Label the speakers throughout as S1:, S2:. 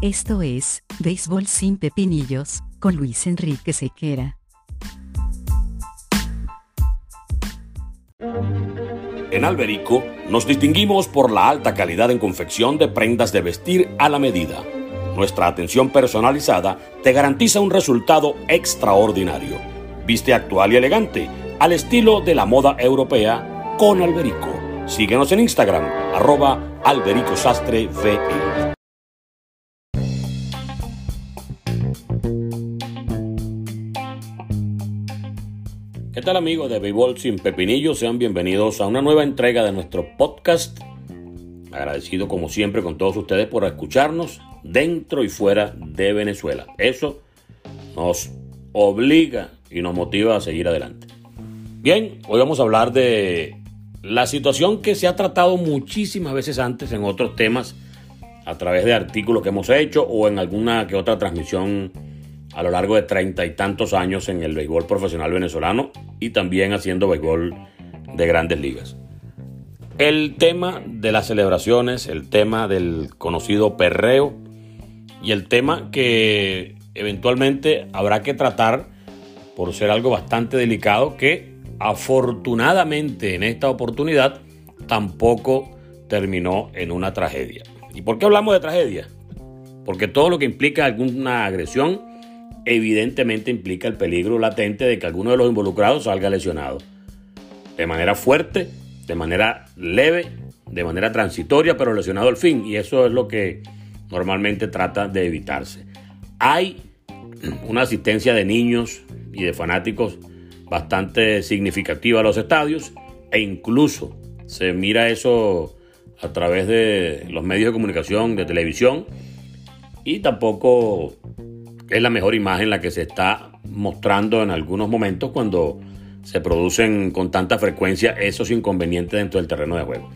S1: Esto es, Béisbol sin Pepinillos, con Luis Enrique Sequera.
S2: En Alberico nos distinguimos por la alta calidad en confección de prendas de vestir a la medida. Nuestra atención personalizada te garantiza un resultado extraordinario. Viste actual y elegante, al estilo de la moda europea, con Alberico. Síguenos en Instagram, arroba Alberico Sastre VE. Tal amigos de Béisbol sin Pepinillo? Sean bienvenidos a una nueva entrega de nuestro podcast. Agradecido como siempre con todos ustedes por escucharnos dentro y fuera de Venezuela. Eso nos obliga y nos motiva a seguir adelante. Bien, hoy vamos a hablar de la situación que se ha tratado muchísimas veces antes en otros temas a través de artículos que hemos hecho o en alguna que otra transmisión a lo largo de treinta y tantos años en el béisbol profesional venezolano y también haciendo béisbol de grandes ligas. El tema de las celebraciones, el tema del conocido perreo y el tema que eventualmente habrá que tratar por ser algo bastante delicado que afortunadamente en esta oportunidad tampoco terminó en una tragedia. ¿Y por qué hablamos de tragedia? Porque todo lo que implica alguna agresión evidentemente implica el peligro latente de que alguno de los involucrados salga lesionado. De manera fuerte, de manera leve, de manera transitoria, pero lesionado al fin. Y eso es lo que normalmente trata de evitarse. Hay una asistencia de niños y de fanáticos bastante significativa a los estadios e incluso se mira eso a través de los medios de comunicación, de televisión y tampoco es la mejor imagen la que se está mostrando en algunos momentos cuando se producen con tanta frecuencia esos inconvenientes dentro del terreno de juego.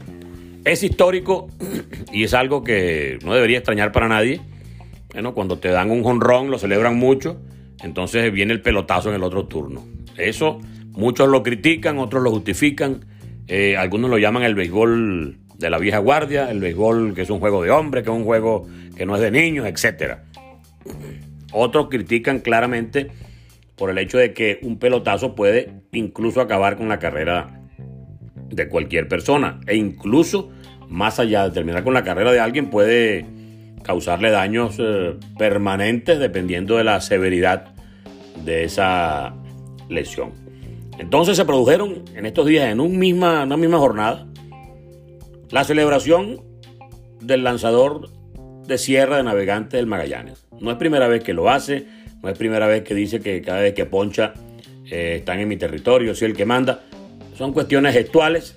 S2: Es histórico y es algo que no debería extrañar para nadie. Bueno, cuando te dan un jonrón lo celebran mucho, entonces viene el pelotazo en el otro turno. Eso muchos lo critican, otros lo justifican, eh, algunos lo llaman el béisbol de la vieja guardia, el béisbol que es un juego de hombres, que es un juego que no es de niños, etc. Otros critican claramente por el hecho de que un pelotazo puede incluso acabar con la carrera de cualquier persona e incluso más allá de terminar con la carrera de alguien puede causarle daños eh, permanentes dependiendo de la severidad de esa lesión. Entonces se produjeron en estos días, en misma, una misma jornada, la celebración del lanzador de Sierra de Navegante del Magallanes. No es primera vez que lo hace, no es primera vez que dice que cada vez que poncha eh, están en mi territorio, soy el que manda. Son cuestiones gestuales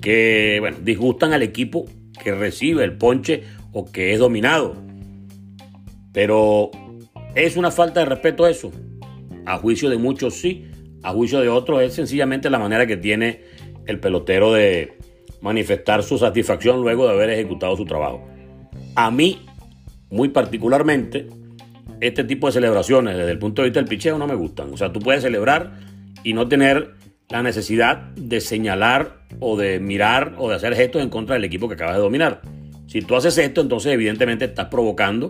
S2: que bueno, disgustan al equipo que recibe el ponche o que es dominado. Pero es una falta de respeto eso. A juicio de muchos sí, a juicio de otros es sencillamente la manera que tiene el pelotero de manifestar su satisfacción luego de haber ejecutado su trabajo. A mí, muy particularmente, este tipo de celebraciones desde el punto de vista del picheo no me gustan. O sea, tú puedes celebrar y no tener la necesidad de señalar o de mirar o de hacer gestos en contra del equipo que acabas de dominar. Si tú haces esto, entonces evidentemente estás provocando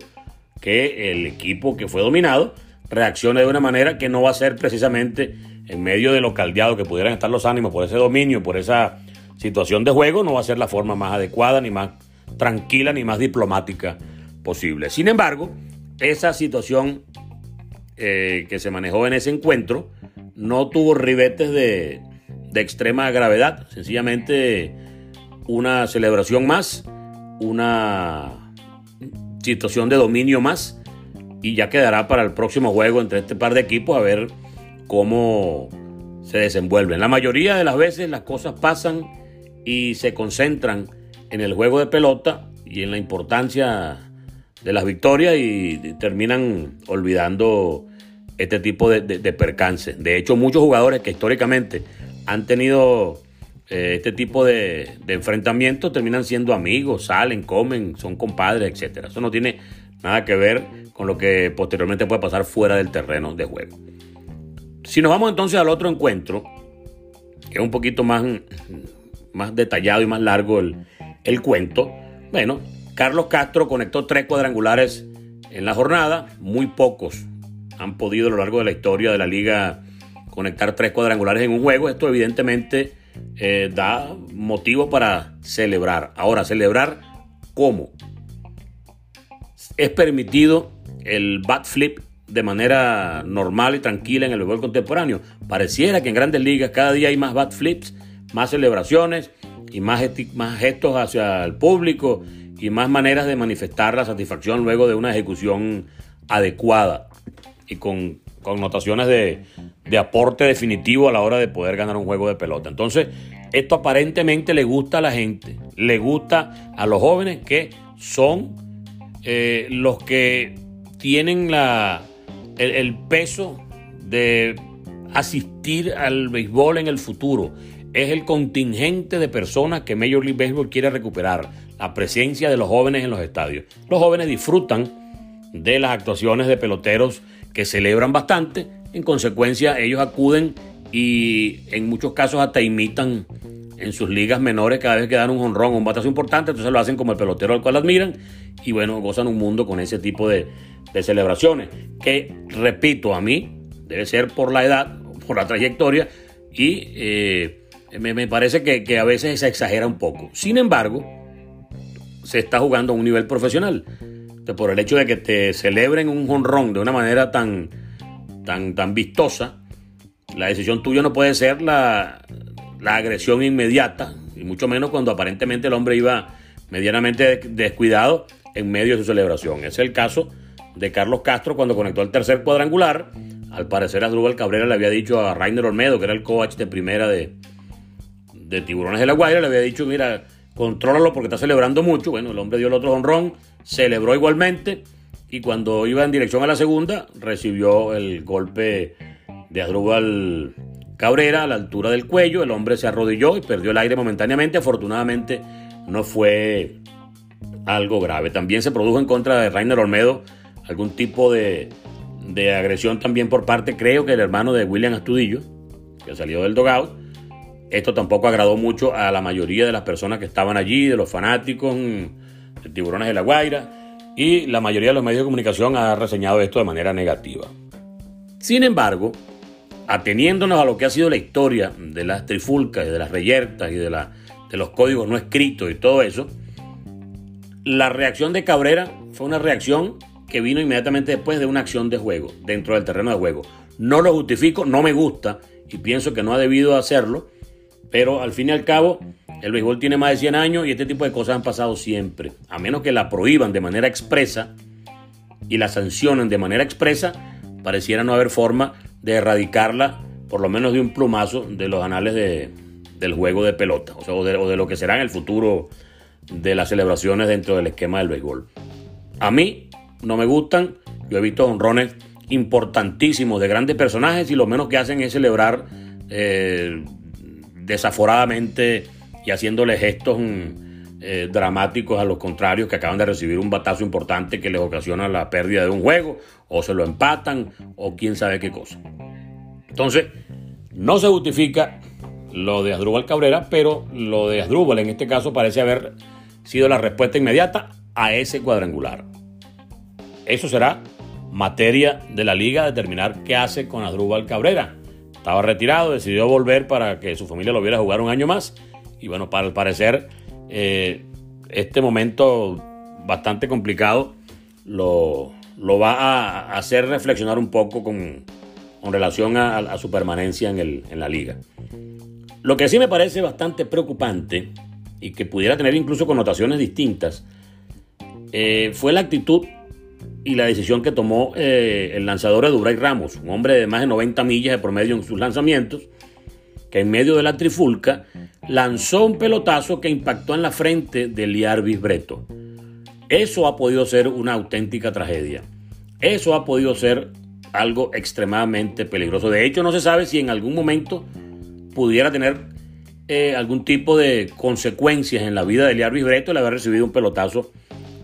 S2: que el equipo que fue dominado reaccione de una manera que no va a ser precisamente en medio de lo caldeado que pudieran estar los ánimos por ese dominio, por esa situación de juego, no va a ser la forma más adecuada, ni más tranquila, ni más diplomática posible. Sin embargo, esa situación eh, que se manejó en ese encuentro no tuvo ribetes de, de extrema gravedad, sencillamente una celebración más, una situación de dominio más y ya quedará para el próximo juego entre este par de equipos a ver cómo se desenvuelven. La mayoría de las veces las cosas pasan y se concentran en el juego de pelota y en la importancia de las victorias y terminan olvidando este tipo de, de, percances. De hecho, muchos jugadores que históricamente han tenido eh, este tipo de, de enfrentamientos terminan siendo amigos, salen, comen, son compadres, etc. Eso no tiene nada que ver con lo que posteriormente puede pasar fuera del terreno de juego. Si nos vamos entonces al otro encuentro, que es un poquito más, más detallado y más largo el, el cuento, bueno, Carlos Castro conectó tres cuadrangulares en la jornada. Muy pocos han podido a lo largo de la historia de la liga conectar tres cuadrangulares en un juego. Esto evidentemente eh, da motivo para celebrar. Ahora, celebrar cómo. Es permitido el bat flip de manera normal y tranquila en el béisbol contemporáneo. Pareciera que en grandes ligas cada día hay más bat flips, más celebraciones y más, más gestos hacia el público y más maneras de manifestar la satisfacción luego de una ejecución adecuada y con connotaciones de, de aporte definitivo a la hora de poder ganar un juego de pelota. Entonces, esto aparentemente le gusta a la gente, le gusta a los jóvenes que son eh, los que tienen la, el, peso de asistir al béisbol en el futuro. Es el contingente de personas que Major League Baseball quiere recuperar, la presencia de los jóvenes en los estadios. Los jóvenes disfrutan de las actuaciones de peloteros que celebran bastante, en consecuencia ellos acuden y en muchos casos hasta imitan en sus ligas menores cada vez que dan un honrón un batazo importante, entonces lo hacen como el pelotero al cual admiran y bueno, gozan un mundo con ese tipo de, celebraciones, que repito, a mí debe ser por la edad, por la trayectoria y eh, me, parece que, a veces se exagera un poco. Sin embargo, se está jugando a un nivel profesional. por el hecho de que te celebren un honrón de una manera tan, tan, tan vistosa, la decisión tuya no puede ser la, la agresión inmediata, y mucho menos cuando aparentemente el hombre iba medianamente descuidado en medio de su celebración. Es el caso de Carlos Castro cuando conectó el tercer cuadrangular. Al parecer Adrúbal Cabrera le había dicho a Rainer Olmedo, que era el coach de primera de, de Tiburones de la Guaira, le había dicho, mira, contrólalo porque está celebrando mucho. Bueno, el hombre dio el otro honrón, celebró igualmente y cuando iba en dirección a la segunda recibió el golpe de Adrúbal Cabrera a la altura del cuello. El hombre se arrodilló y perdió el aire momentáneamente. Afortunadamente no fue algo grave. También se produjo en contra de Rainer Olmedo algún tipo de, agresión también por parte, creo que el hermano de William Astudillo, que salió del dogout. Esto tampoco agradó mucho a la mayoría de las personas que estaban allí, de los fanáticos de Tiburones de la Guaira, y la mayoría de los medios de comunicación ha reseñado esto de manera negativa. Sin embargo, ateniéndonos a lo que ha sido la historia de las trifulcas y de las reyertas y de, de los códigos no escritos y todo eso, la reacción de Cabrera fue una reacción que vino inmediatamente después de una acción de juego, dentro del terreno de juego. No lo justifico, no me gusta y pienso que no ha debido hacerlo, pero al fin y al cabo el béisbol tiene más de 100 años y este tipo de cosas han pasado siempre. A menos que la prohíban de manera expresa y la sancionen de manera expresa, pareciera no haber forma de erradicarla, por lo menos de un plumazo, de los anales del juego de pelota, o, sea, o, de, lo que será en el futuro de las celebraciones dentro del esquema del béisbol. A mí no me gustan, yo he visto honrones importantísimos de grandes personajes y lo menos que hacen es celebrar eh, desaforadamente y haciéndole gestos mm, eh, dramáticos a los contrarios que acaban de recibir un batazo importante que les ocasiona la pérdida de un juego o se lo empatan o quién sabe qué cosa. Entonces, no se justifica lo de Asdrúbal Cabrera, pero lo de Asdrúbal en este caso parece haber sido la respuesta inmediata a ese cuadrangular. Eso será materia de la liga determinar qué hace con Asdrúbal Cabrera. Estaba retirado, decidió volver para que su familia lo viera jugar un año más. Y bueno, para el parecer, eh, este momento bastante complicado lo, lo va a hacer reflexionar un poco con, relación a, su permanencia en, la liga. Lo que sí me parece bastante preocupante y que pudiera tener incluso connotaciones distintas eh, fue la actitud y la decisión que tomó eh, el lanzador Eduray Ramos, un hombre de más de 90 millas de promedio en sus lanzamientos, que en medio de la trifulca lanzó un pelotazo que impactó en la frente de Liar Bisbreto. Eso ha podido ser una auténtica tragedia. Eso ha podido ser algo extremadamente peligroso. De hecho, no se sabe si en algún momento pudiera tener eh, algún tipo de consecuencias en la vida de Liar Bisbreto el haber recibido un pelotazo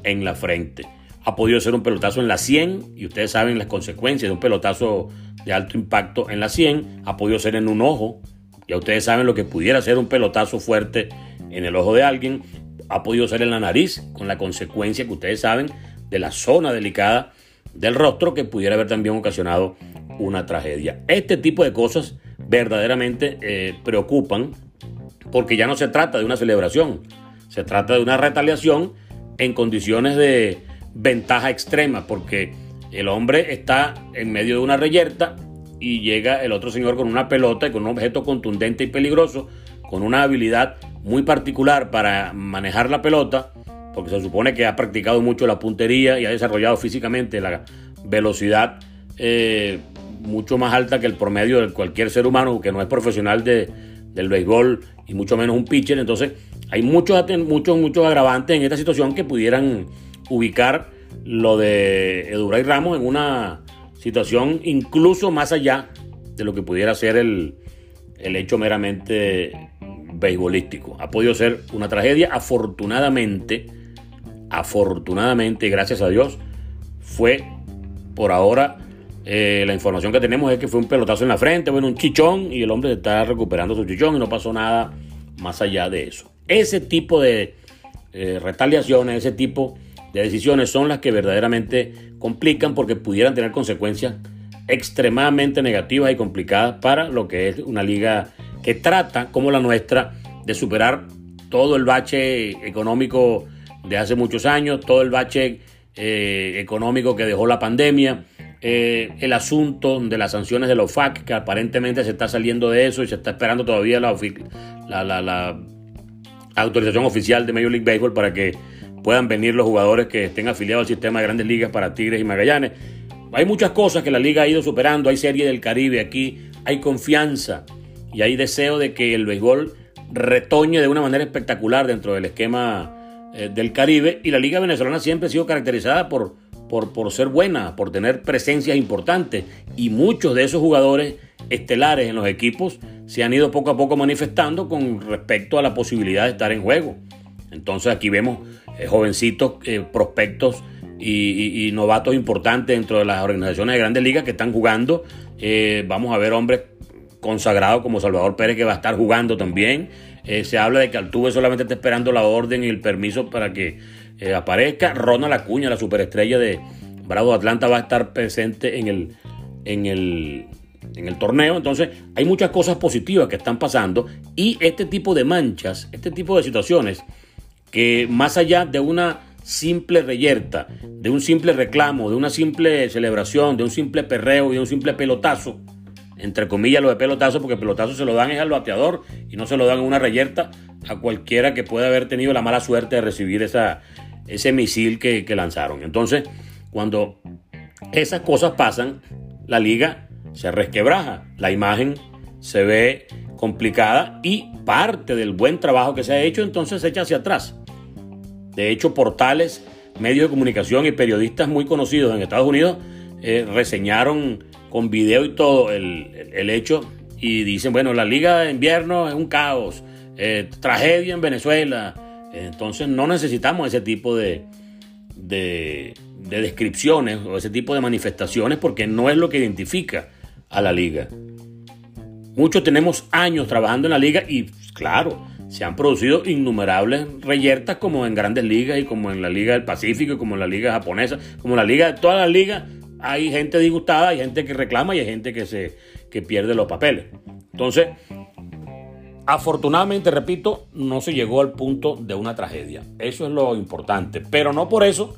S2: en la frente. Ha podido ser un pelotazo en la 100 y ustedes saben las consecuencias de un pelotazo de alto impacto en la 100. Ha podido ser en un ojo. Ya ustedes saben lo que pudiera ser un pelotazo fuerte en el ojo de alguien ha podido ser en la nariz, con la consecuencia que ustedes saben de la zona delicada del rostro que pudiera haber también ocasionado una tragedia. Este tipo de cosas verdaderamente eh, preocupan porque ya no se trata de una celebración, se trata de una retaliación en condiciones de ventaja extrema, porque el hombre está en medio de una reyerta y llega el otro señor con una pelota y con un objeto contundente y peligroso, con una habilidad muy particular para manejar la pelota, porque se supone que ha practicado mucho la puntería y ha desarrollado físicamente la velocidad eh, mucho más alta que el promedio de cualquier ser humano que no es profesional de, del béisbol y mucho menos un pitcher. Entonces hay muchos, muchos, muchos agravantes en esta situación que pudieran ubicar lo de Eduray Ramos en una situación incluso más allá de lo que pudiera ser el, el hecho meramente beisbolístico. Ha podido ser una tragedia. Afortunadamente, afortunadamente, gracias a Dios, fue por ahora eh, la información que tenemos es que fue un pelotazo en la frente, bueno, un chichón y el hombre se está recuperando su chichón y no pasó nada más allá de eso. Ese tipo de eh, retaliaciones, ese tipo de decisiones son las que verdaderamente complican porque pudieran tener consecuencias extremadamente negativas y complicadas para lo que es una liga que trata, como la nuestra, de superar todo el bache económico de hace muchos años, todo el bache eh, económico que dejó la pandemia, eh, el asunto de las sanciones de la OFAC, que aparentemente se está saliendo de eso y se está esperando todavía la, la, autorización oficial de Major League Baseball para que puedan venir los jugadores que estén afiliados al sistema de grandes ligas para Tigres y Magallanes. Hay muchas cosas que la liga ha ido superando, hay serie del Caribe aquí, hay confianza y hay deseo de que el béisbol retoñe de una manera espectacular dentro del esquema eh, del Caribe y la liga venezolana siempre ha sido caracterizada por por, ser buena, por tener presencias importantes. Y muchos de esos jugadores estelares en los equipos se han ido poco a poco manifestando con respecto a la posibilidad de estar en juego. Entonces aquí vemos eh, jovencitos, eh, prospectos y, novatos importantes dentro de las organizaciones de grandes ligas que están jugando. Eh, vamos a ver hombres consagrados como Salvador Pérez que va a estar jugando también. se habla de que Altuve solamente está esperando la orden y el permiso para que aparezca. Ronald Acuña, la superestrella de Bravo Atlanta, va a estar presente en el, en el, en el torneo. Entonces, hay muchas cosas positivas que están pasando y este tipo de manchas, este tipo de situaciones, que más allá de una simple reyerta, de un simple reclamo, de una simple celebración, de un simple perreo y de un simple pelotazo, entre comillas lo de pelotazo, porque pelotazo se lo dan es al bateador y no se lo dan en una reyerta a cualquiera que pueda haber tenido la mala suerte de recibir esa, ese misil que, lanzaron. Entonces, cuando esas cosas pasan, la liga se resquebraja, la imagen se ve complicada y parte del buen trabajo que se ha hecho entonces se echa hacia atrás. De hecho, portales, medios de comunicación y periodistas muy conocidos en Estados Unidos eh, reseñaron con video y todo el, hecho y dicen, bueno, la liga de invierno es un caos, eh, tragedia en Venezuela, entonces no necesitamos ese tipo de, de, descripciones o ese tipo de manifestaciones porque no es lo que identifica a la liga. Muchos tenemos años trabajando en la liga y claro, se han producido innumerables reyertas como en grandes ligas y como en la Liga del Pacífico y como en la Liga japonesa, como en la Liga de todas las ligas. Hay gente disgustada, hay gente que reclama y hay gente que, se, que pierde los papeles. Entonces, Afortunadamente, repito, no se llegó al punto de una tragedia. Eso es lo importante. Pero no por eso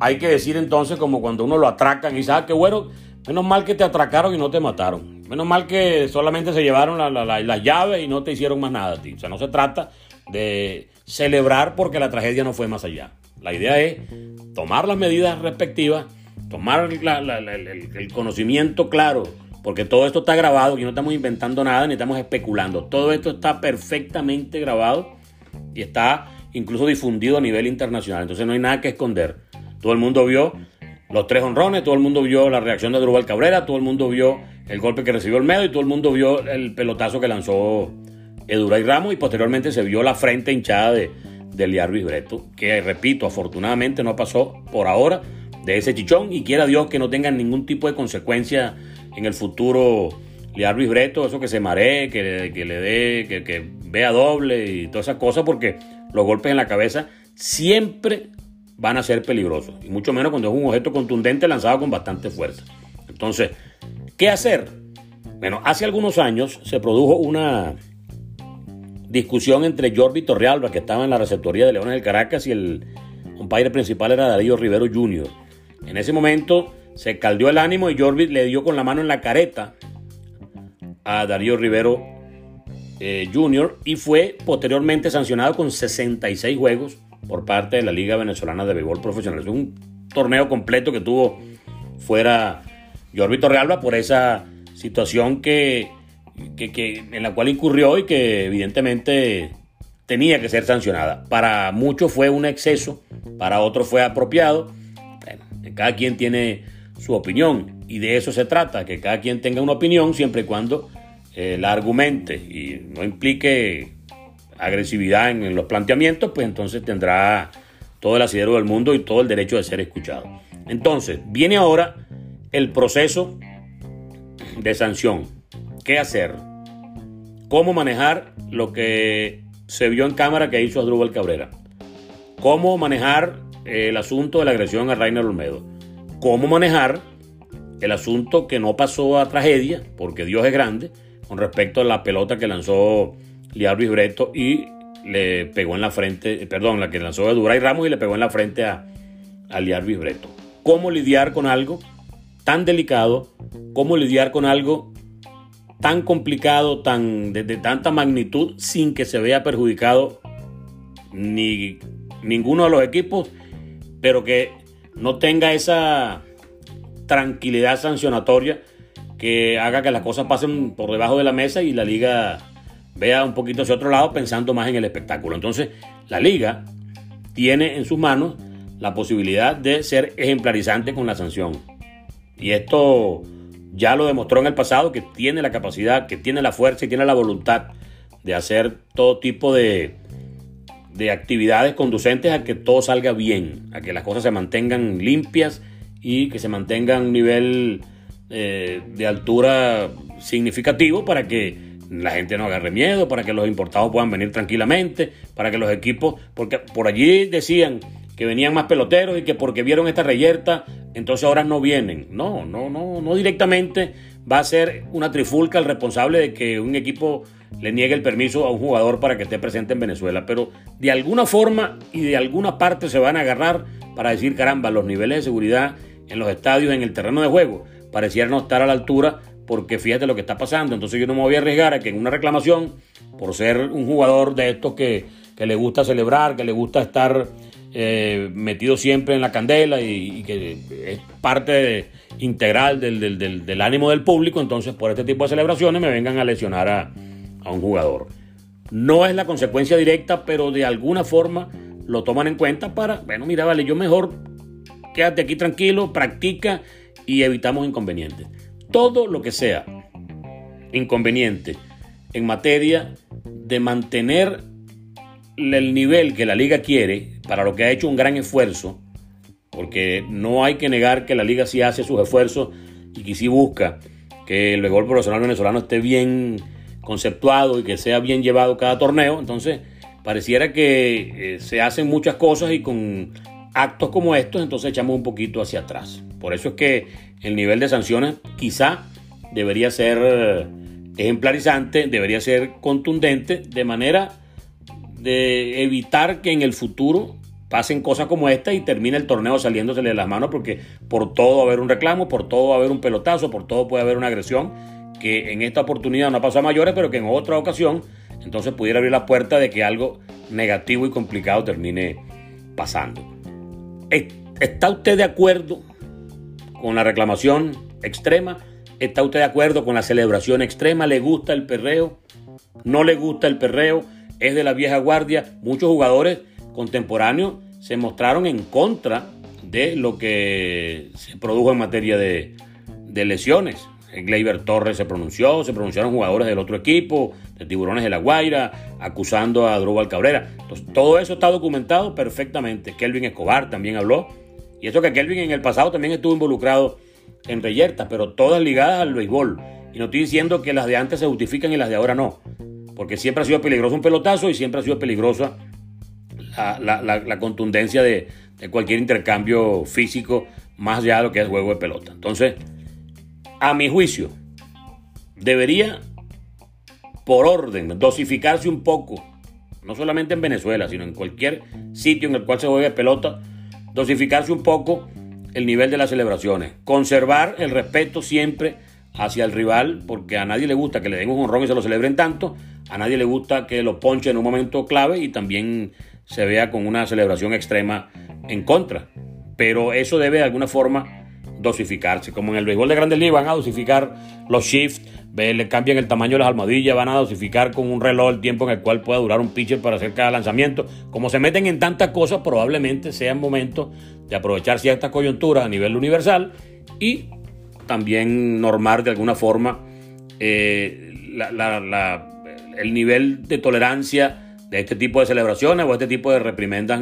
S2: hay que decir entonces como cuando uno lo atracan y dice, ah, qué bueno, menos mal que te atracaron y no te mataron. Menos mal que solamente se llevaron las llaves y no te hicieron más nada. Tío. O sea, no se trata de celebrar porque la tragedia no fue más allá. La idea es tomar las medidas respectivas, tomar el conocimiento claro porque todo esto está grabado y no estamos inventando nada ni estamos especulando. Todo esto está perfectamente grabado y está incluso difundido a nivel internacional. Entonces no hay nada que esconder. Todo el mundo vio los tres honrones, todo el mundo vio la reacción de Drubal Cabrera, todo el mundo vio el golpe que recibió el medio y todo el mundo vio el pelotazo que lanzó Eduray Ramos y posteriormente se vio la frente hinchada de, de Liar Breto, que repito, afortunadamente no pasó por ahora de ese chichón y quiera Dios que no tengan ningún tipo de consecuencia en el futuro Liar Luis Breto, eso que se maree, que, le dé, que, vea doble y todas esas cosas, porque los golpes en la cabeza siempre van a ser peligrosos. Y mucho menos cuando es un objeto contundente lanzado con bastante fuerza. Entonces, ¿qué hacer? Bueno, hace algunos años se produjo una discusión entre Jordi Torrealba, que estaba en la receptoría de Leones del Caracas, y el umpire principal era Darío Rivero Jr. En ese momento se caldeó el ánimo y Jordi le dio con la mano en la careta a Darío Rivero eh, Jr. y fue posteriormente sancionado con 66 juegos por parte de la Liga Venezolana de Béisbol Profesional. Es un torneo completo que tuvo fuera Jordi Torrealba por esa situación que que, en la cual incurrió y que evidentemente tenía que ser sancionada. Para muchos fue un exceso, para otros fue apropiado. cada quien tiene su opinión y de eso se trata, que cada quien tenga una opinión siempre y cuando eh, la argumente y no implique agresividad en, los planteamientos, pues entonces tendrá todo el asidero del mundo y todo el derecho de ser escuchado. Entonces, viene ahora el proceso de sanción. Qué hacer, cómo manejar lo que se vio en cámara que hizo Adrúbal Cabrera, cómo manejar el asunto de la agresión a Rainer Olmedo, cómo manejar el asunto que no pasó a tragedia, porque Dios es grande, con respecto a la pelota que lanzó Liar Luis Breto y le pegó en la frente, perdón, la que lanzó de Duray Ramos y le pegó en la frente a, a Liar Luis Breto. ¿Cómo lidiar con algo tan delicado? ¿Cómo lidiar con algo tan complicado, tan, de, tanta magnitud, sin que se vea perjudicado ni ninguno de los equipos, pero que no tenga esa tranquilidad sancionatoria que haga que las cosas pasen por debajo de la mesa y la liga vea un poquito hacia otro lado pensando más en el espectáculo. Entonces, la liga tiene en sus manos la posibilidad de ser ejemplarizante con la sanción. Y esto ya lo demostró en el pasado que tiene la capacidad, que tiene la fuerza y tiene la voluntad de hacer todo tipo de, de actividades conducentes a que todo salga bien, a que las cosas se mantengan limpias y que se mantengan un nivel eh, de altura significativo para que la gente no agarre miedo, para que los importados puedan venir tranquilamente, para que los equipos, porque por allí decían que venían más peloteros y que porque vieron esta reyerta, entonces ahora no vienen. No, no, no, no directamente va a ser una trifulca el responsable de que un equipo le niegue el permiso a un jugador para que esté presente en Venezuela, pero de alguna forma y de alguna parte se van a agarrar para decir, caramba, los niveles de seguridad en los estadios, en el terreno de juego, parecieran no estar a la altura porque fíjate lo que está pasando, entonces yo no me voy a arriesgar a que en una reclamación, por ser un jugador de estos que, que le gusta celebrar, que le gusta estar eh, metido siempre en la candela y, que es parte integral del, ánimo del público, entonces por este tipo de celebraciones me vengan a lesionar a, un jugador. No es la consecuencia directa, pero de alguna forma lo toman en cuenta para, bueno, mira, vale, yo mejor quédate aquí tranquilo, practica y evitamos inconvenientes. Todo lo que sea inconveniente en materia de mantener el nivel que la liga quiere, para lo que ha hecho un gran esfuerzo, porque no hay que negar que la liga sí hace sus esfuerzos y que sí busca que el béisbol profesional venezolano esté bien conceptuado y que sea bien llevado cada torneo, entonces pareciera que eh, se hacen muchas cosas y con actos como estos, entonces echamos un poquito hacia atrás. Por eso es que el nivel de sanciones quizá debería ser eh, ejemplarizante, debería ser contundente, de manera de evitar que en el futuro pasen cosas como esta y termine el torneo saliéndosele de las manos porque por todo va a haber un reclamo, por todo va a haber un pelotazo, por todo puede haber una agresión que en esta oportunidad no pasó a mayores, pero que en otra ocasión entonces pudiera abrir la puerta de que algo negativo y complicado termine pasando. ¿Está usted de acuerdo con la reclamación extrema? ¿Está usted de acuerdo con la celebración extrema? ¿Le gusta el perreo? ¿No le gusta el perreo? es de la vieja guardia. Muchos jugadores contemporáneos se mostraron en contra de lo que se produjo en materia de, lesiones. Gleyber Torres se pronunció, se pronunciaron jugadores del otro equipo, de Tiburones de la Guaira, acusando a Drubal Cabrera. Entonces, todo eso está documentado perfectamente. Kelvin Escobar también habló. Y eso que Kelvin en el pasado también estuvo involucrado en reyertas, pero todas ligadas al béisbol. Y no estoy diciendo que las de antes se justifican y las de ahora no porque siempre ha sido peligroso un pelotazo y siempre ha sido peligrosa la, contundencia de, de cualquier intercambio físico más allá de lo que es juego de pelota. Entonces, a mi juicio, debería, por orden, dosificarse un poco, no solamente en Venezuela, sino en cualquier sitio en el cual se juegue pelota, dosificarse un poco el nivel de las celebraciones, conservar el respeto siempre hacia el rival, porque a nadie le gusta que le den un honrón y se lo celebren tanto, a nadie le gusta que lo ponche en un momento clave y también se vea con una celebración extrema en contra. Pero eso debe de alguna forma dosificarse. Como en el béisbol de Grandes Ligas van a dosificar los shifts, le cambian el tamaño de las almohadillas, van a dosificar con un reloj el tiempo en el cual pueda durar un pitcher para hacer cada lanzamiento. Como se meten en tantas cosas, probablemente sea el momento de aprovechar ciertas coyunturas a nivel universal y también normar de alguna forma eh, el nivel de tolerancia de este tipo de celebraciones o este tipo de reprimendas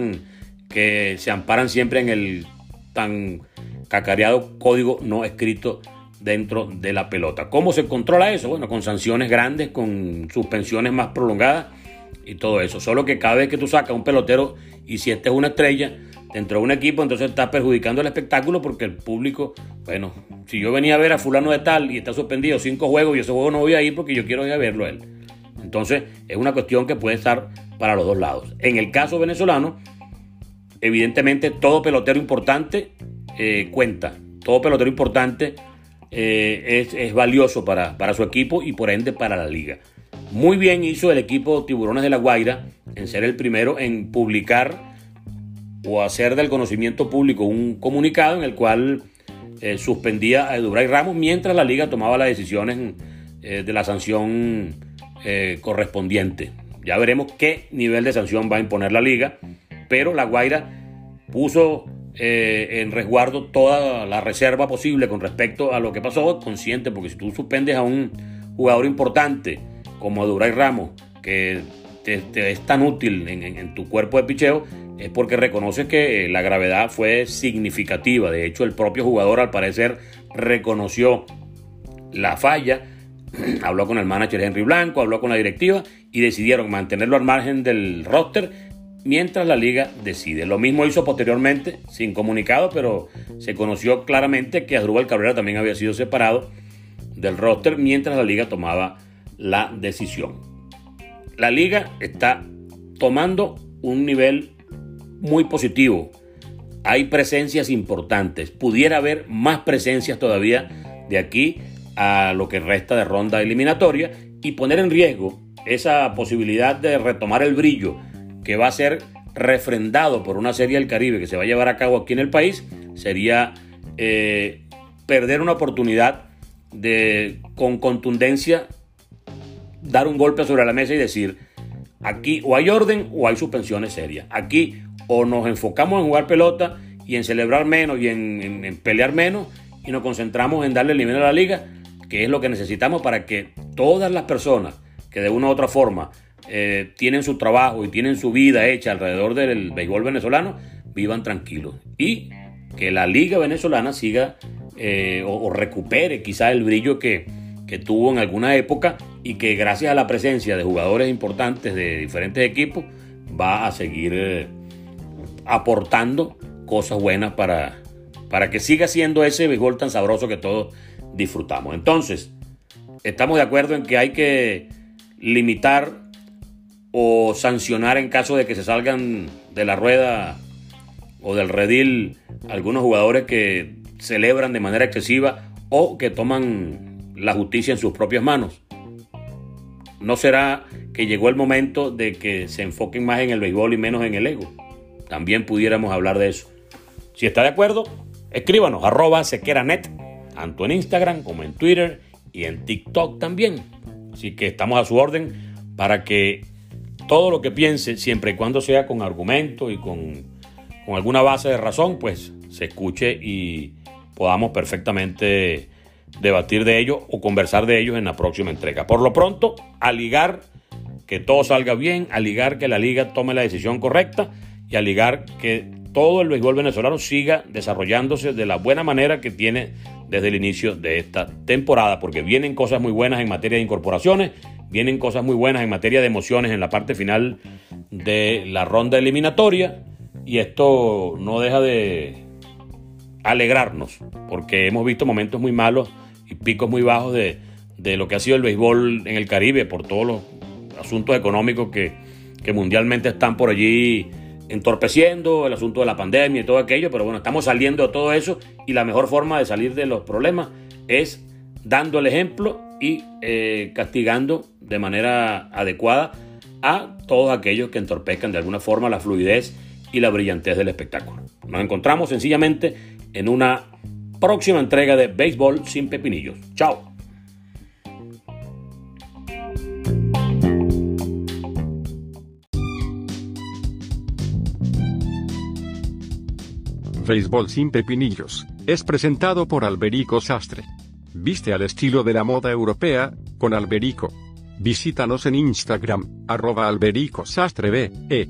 S2: que se amparan siempre en el tan cacareado código no escrito dentro de la pelota. ¿Cómo se controla eso? Bueno, con sanciones grandes, con suspensiones más prolongadas y todo eso. Solo que cada vez que tú sacas un pelotero y si este es una estrella dentro de un equipo, entonces estás perjudicando el espectáculo porque el público, bueno, si yo venía a ver a fulano de tal y está suspendido cinco juegos y ese juego no voy a ir porque yo quiero ir a verlo a él. Entonces es una cuestión que puede estar para los dos lados. En el caso venezolano, evidentemente todo pelotero importante eh, cuenta. Todo pelotero importante eh, es, valioso para, para su equipo y por ende para la liga. Muy bien hizo el equipo Tiburones de la Guaira en ser el primero en publicar o hacer del conocimiento público un comunicado en el cual eh, suspendía a Eduray Ramos mientras la liga tomaba las decisiones de la sanción correspondiente. Ya veremos qué nivel de sanción va a imponer la liga, pero la Guaira puso eh, en resguardo toda la reserva posible con respecto a lo que pasó, consciente, porque si tú suspendes a un jugador importante como Duray Ramos, que te, es tan útil en, tu cuerpo de picheo, es porque reconoces que eh, la gravedad fue significativa. De hecho, el propio jugador al parecer reconoció la falla, habló con el manager Henry Blanco, habló con la directiva y decidieron mantenerlo al margen del roster mientras la liga decide. Lo mismo hizo posteriormente, sin comunicado, pero se conoció claramente que Adrúbal Cabrera también había sido separado del roster mientras la liga tomaba la decisión. La liga está tomando un nivel muy positivo. Hay presencias importantes. Pudiera haber más presencias todavía de aquí a lo que resta de ronda eliminatoria y poner en riesgo esa posibilidad de retomar el brillo que va a ser refrendado por una serie del Caribe que se va a llevar a cabo aquí en el país, sería eh, perder una oportunidad de con contundencia dar un golpe sobre la mesa y decir, aquí o hay orden o hay suspensiones serias. Aquí o nos enfocamos en jugar pelota y en celebrar menos y en, en pelear menos y nos concentramos en darle el nivel a la liga, que es lo que necesitamos para que todas las personas que de una u otra forma eh, tienen su trabajo y tienen su vida hecha alrededor del béisbol venezolano, vivan tranquilos. Y que la liga venezolana siga eh, o, recupere quizá el brillo que, tuvo en alguna época y que gracias a la presencia de jugadores importantes de diferentes equipos va a seguir eh, aportando cosas buenas para, para que siga siendo ese béisbol tan sabroso que todos disfrutamos. Entonces, estamos de acuerdo en que hay que limitar o sancionar en caso de que se salgan de la rueda o del redil algunos jugadores que celebran de manera excesiva o que toman la justicia en sus propias manos. ¿No será que llegó el momento de que se enfoquen más en el béisbol y menos en el ego? También pudiéramos hablar de eso. Si está de acuerdo, escríbanos arroba sequeranet, tanto en Instagram como en Twitter y en TikTok también. Así que estamos a su orden para que todo lo que piense, siempre y cuando sea con argumento y con, alguna base de razón, pues se escuche y podamos perfectamente debatir de ello o conversar de ellos en la próxima entrega. Por lo pronto, a ligar que todo salga bien, a ligar que la liga tome la decisión correcta y a ligar que todo el béisbol venezolano siga desarrollándose de la buena manera que tiene desde el inicio de esta temporada, porque vienen cosas muy buenas en materia de incorporaciones Vienen cosas muy buenas en materia de emociones en la parte final de la ronda eliminatoria. y esto no deja de alegrarnos, porque hemos visto momentos muy malos y picos muy bajos de, de lo que ha sido el béisbol en el Caribe por todos los asuntos económicos que, que mundialmente están por allí entorpeciendo, el asunto de la pandemia y todo aquello, pero bueno, estamos saliendo de todo eso y la mejor forma de salir de los problemas es dando el ejemplo y eh, castigando de manera adecuada a todos aquellos que entorpezcan de alguna forma la fluidez y la brillantez del espectáculo. Nos encontramos sencillamente en una próxima entrega de Béisbol sin Pepinillos. Chao.
S3: Béisbol sin pepinillos, es presentado por Alberico Sastre. Viste al estilo de la moda europea, con Alberico. Visítanos en Instagram, arroba Alberico Sastre B, E.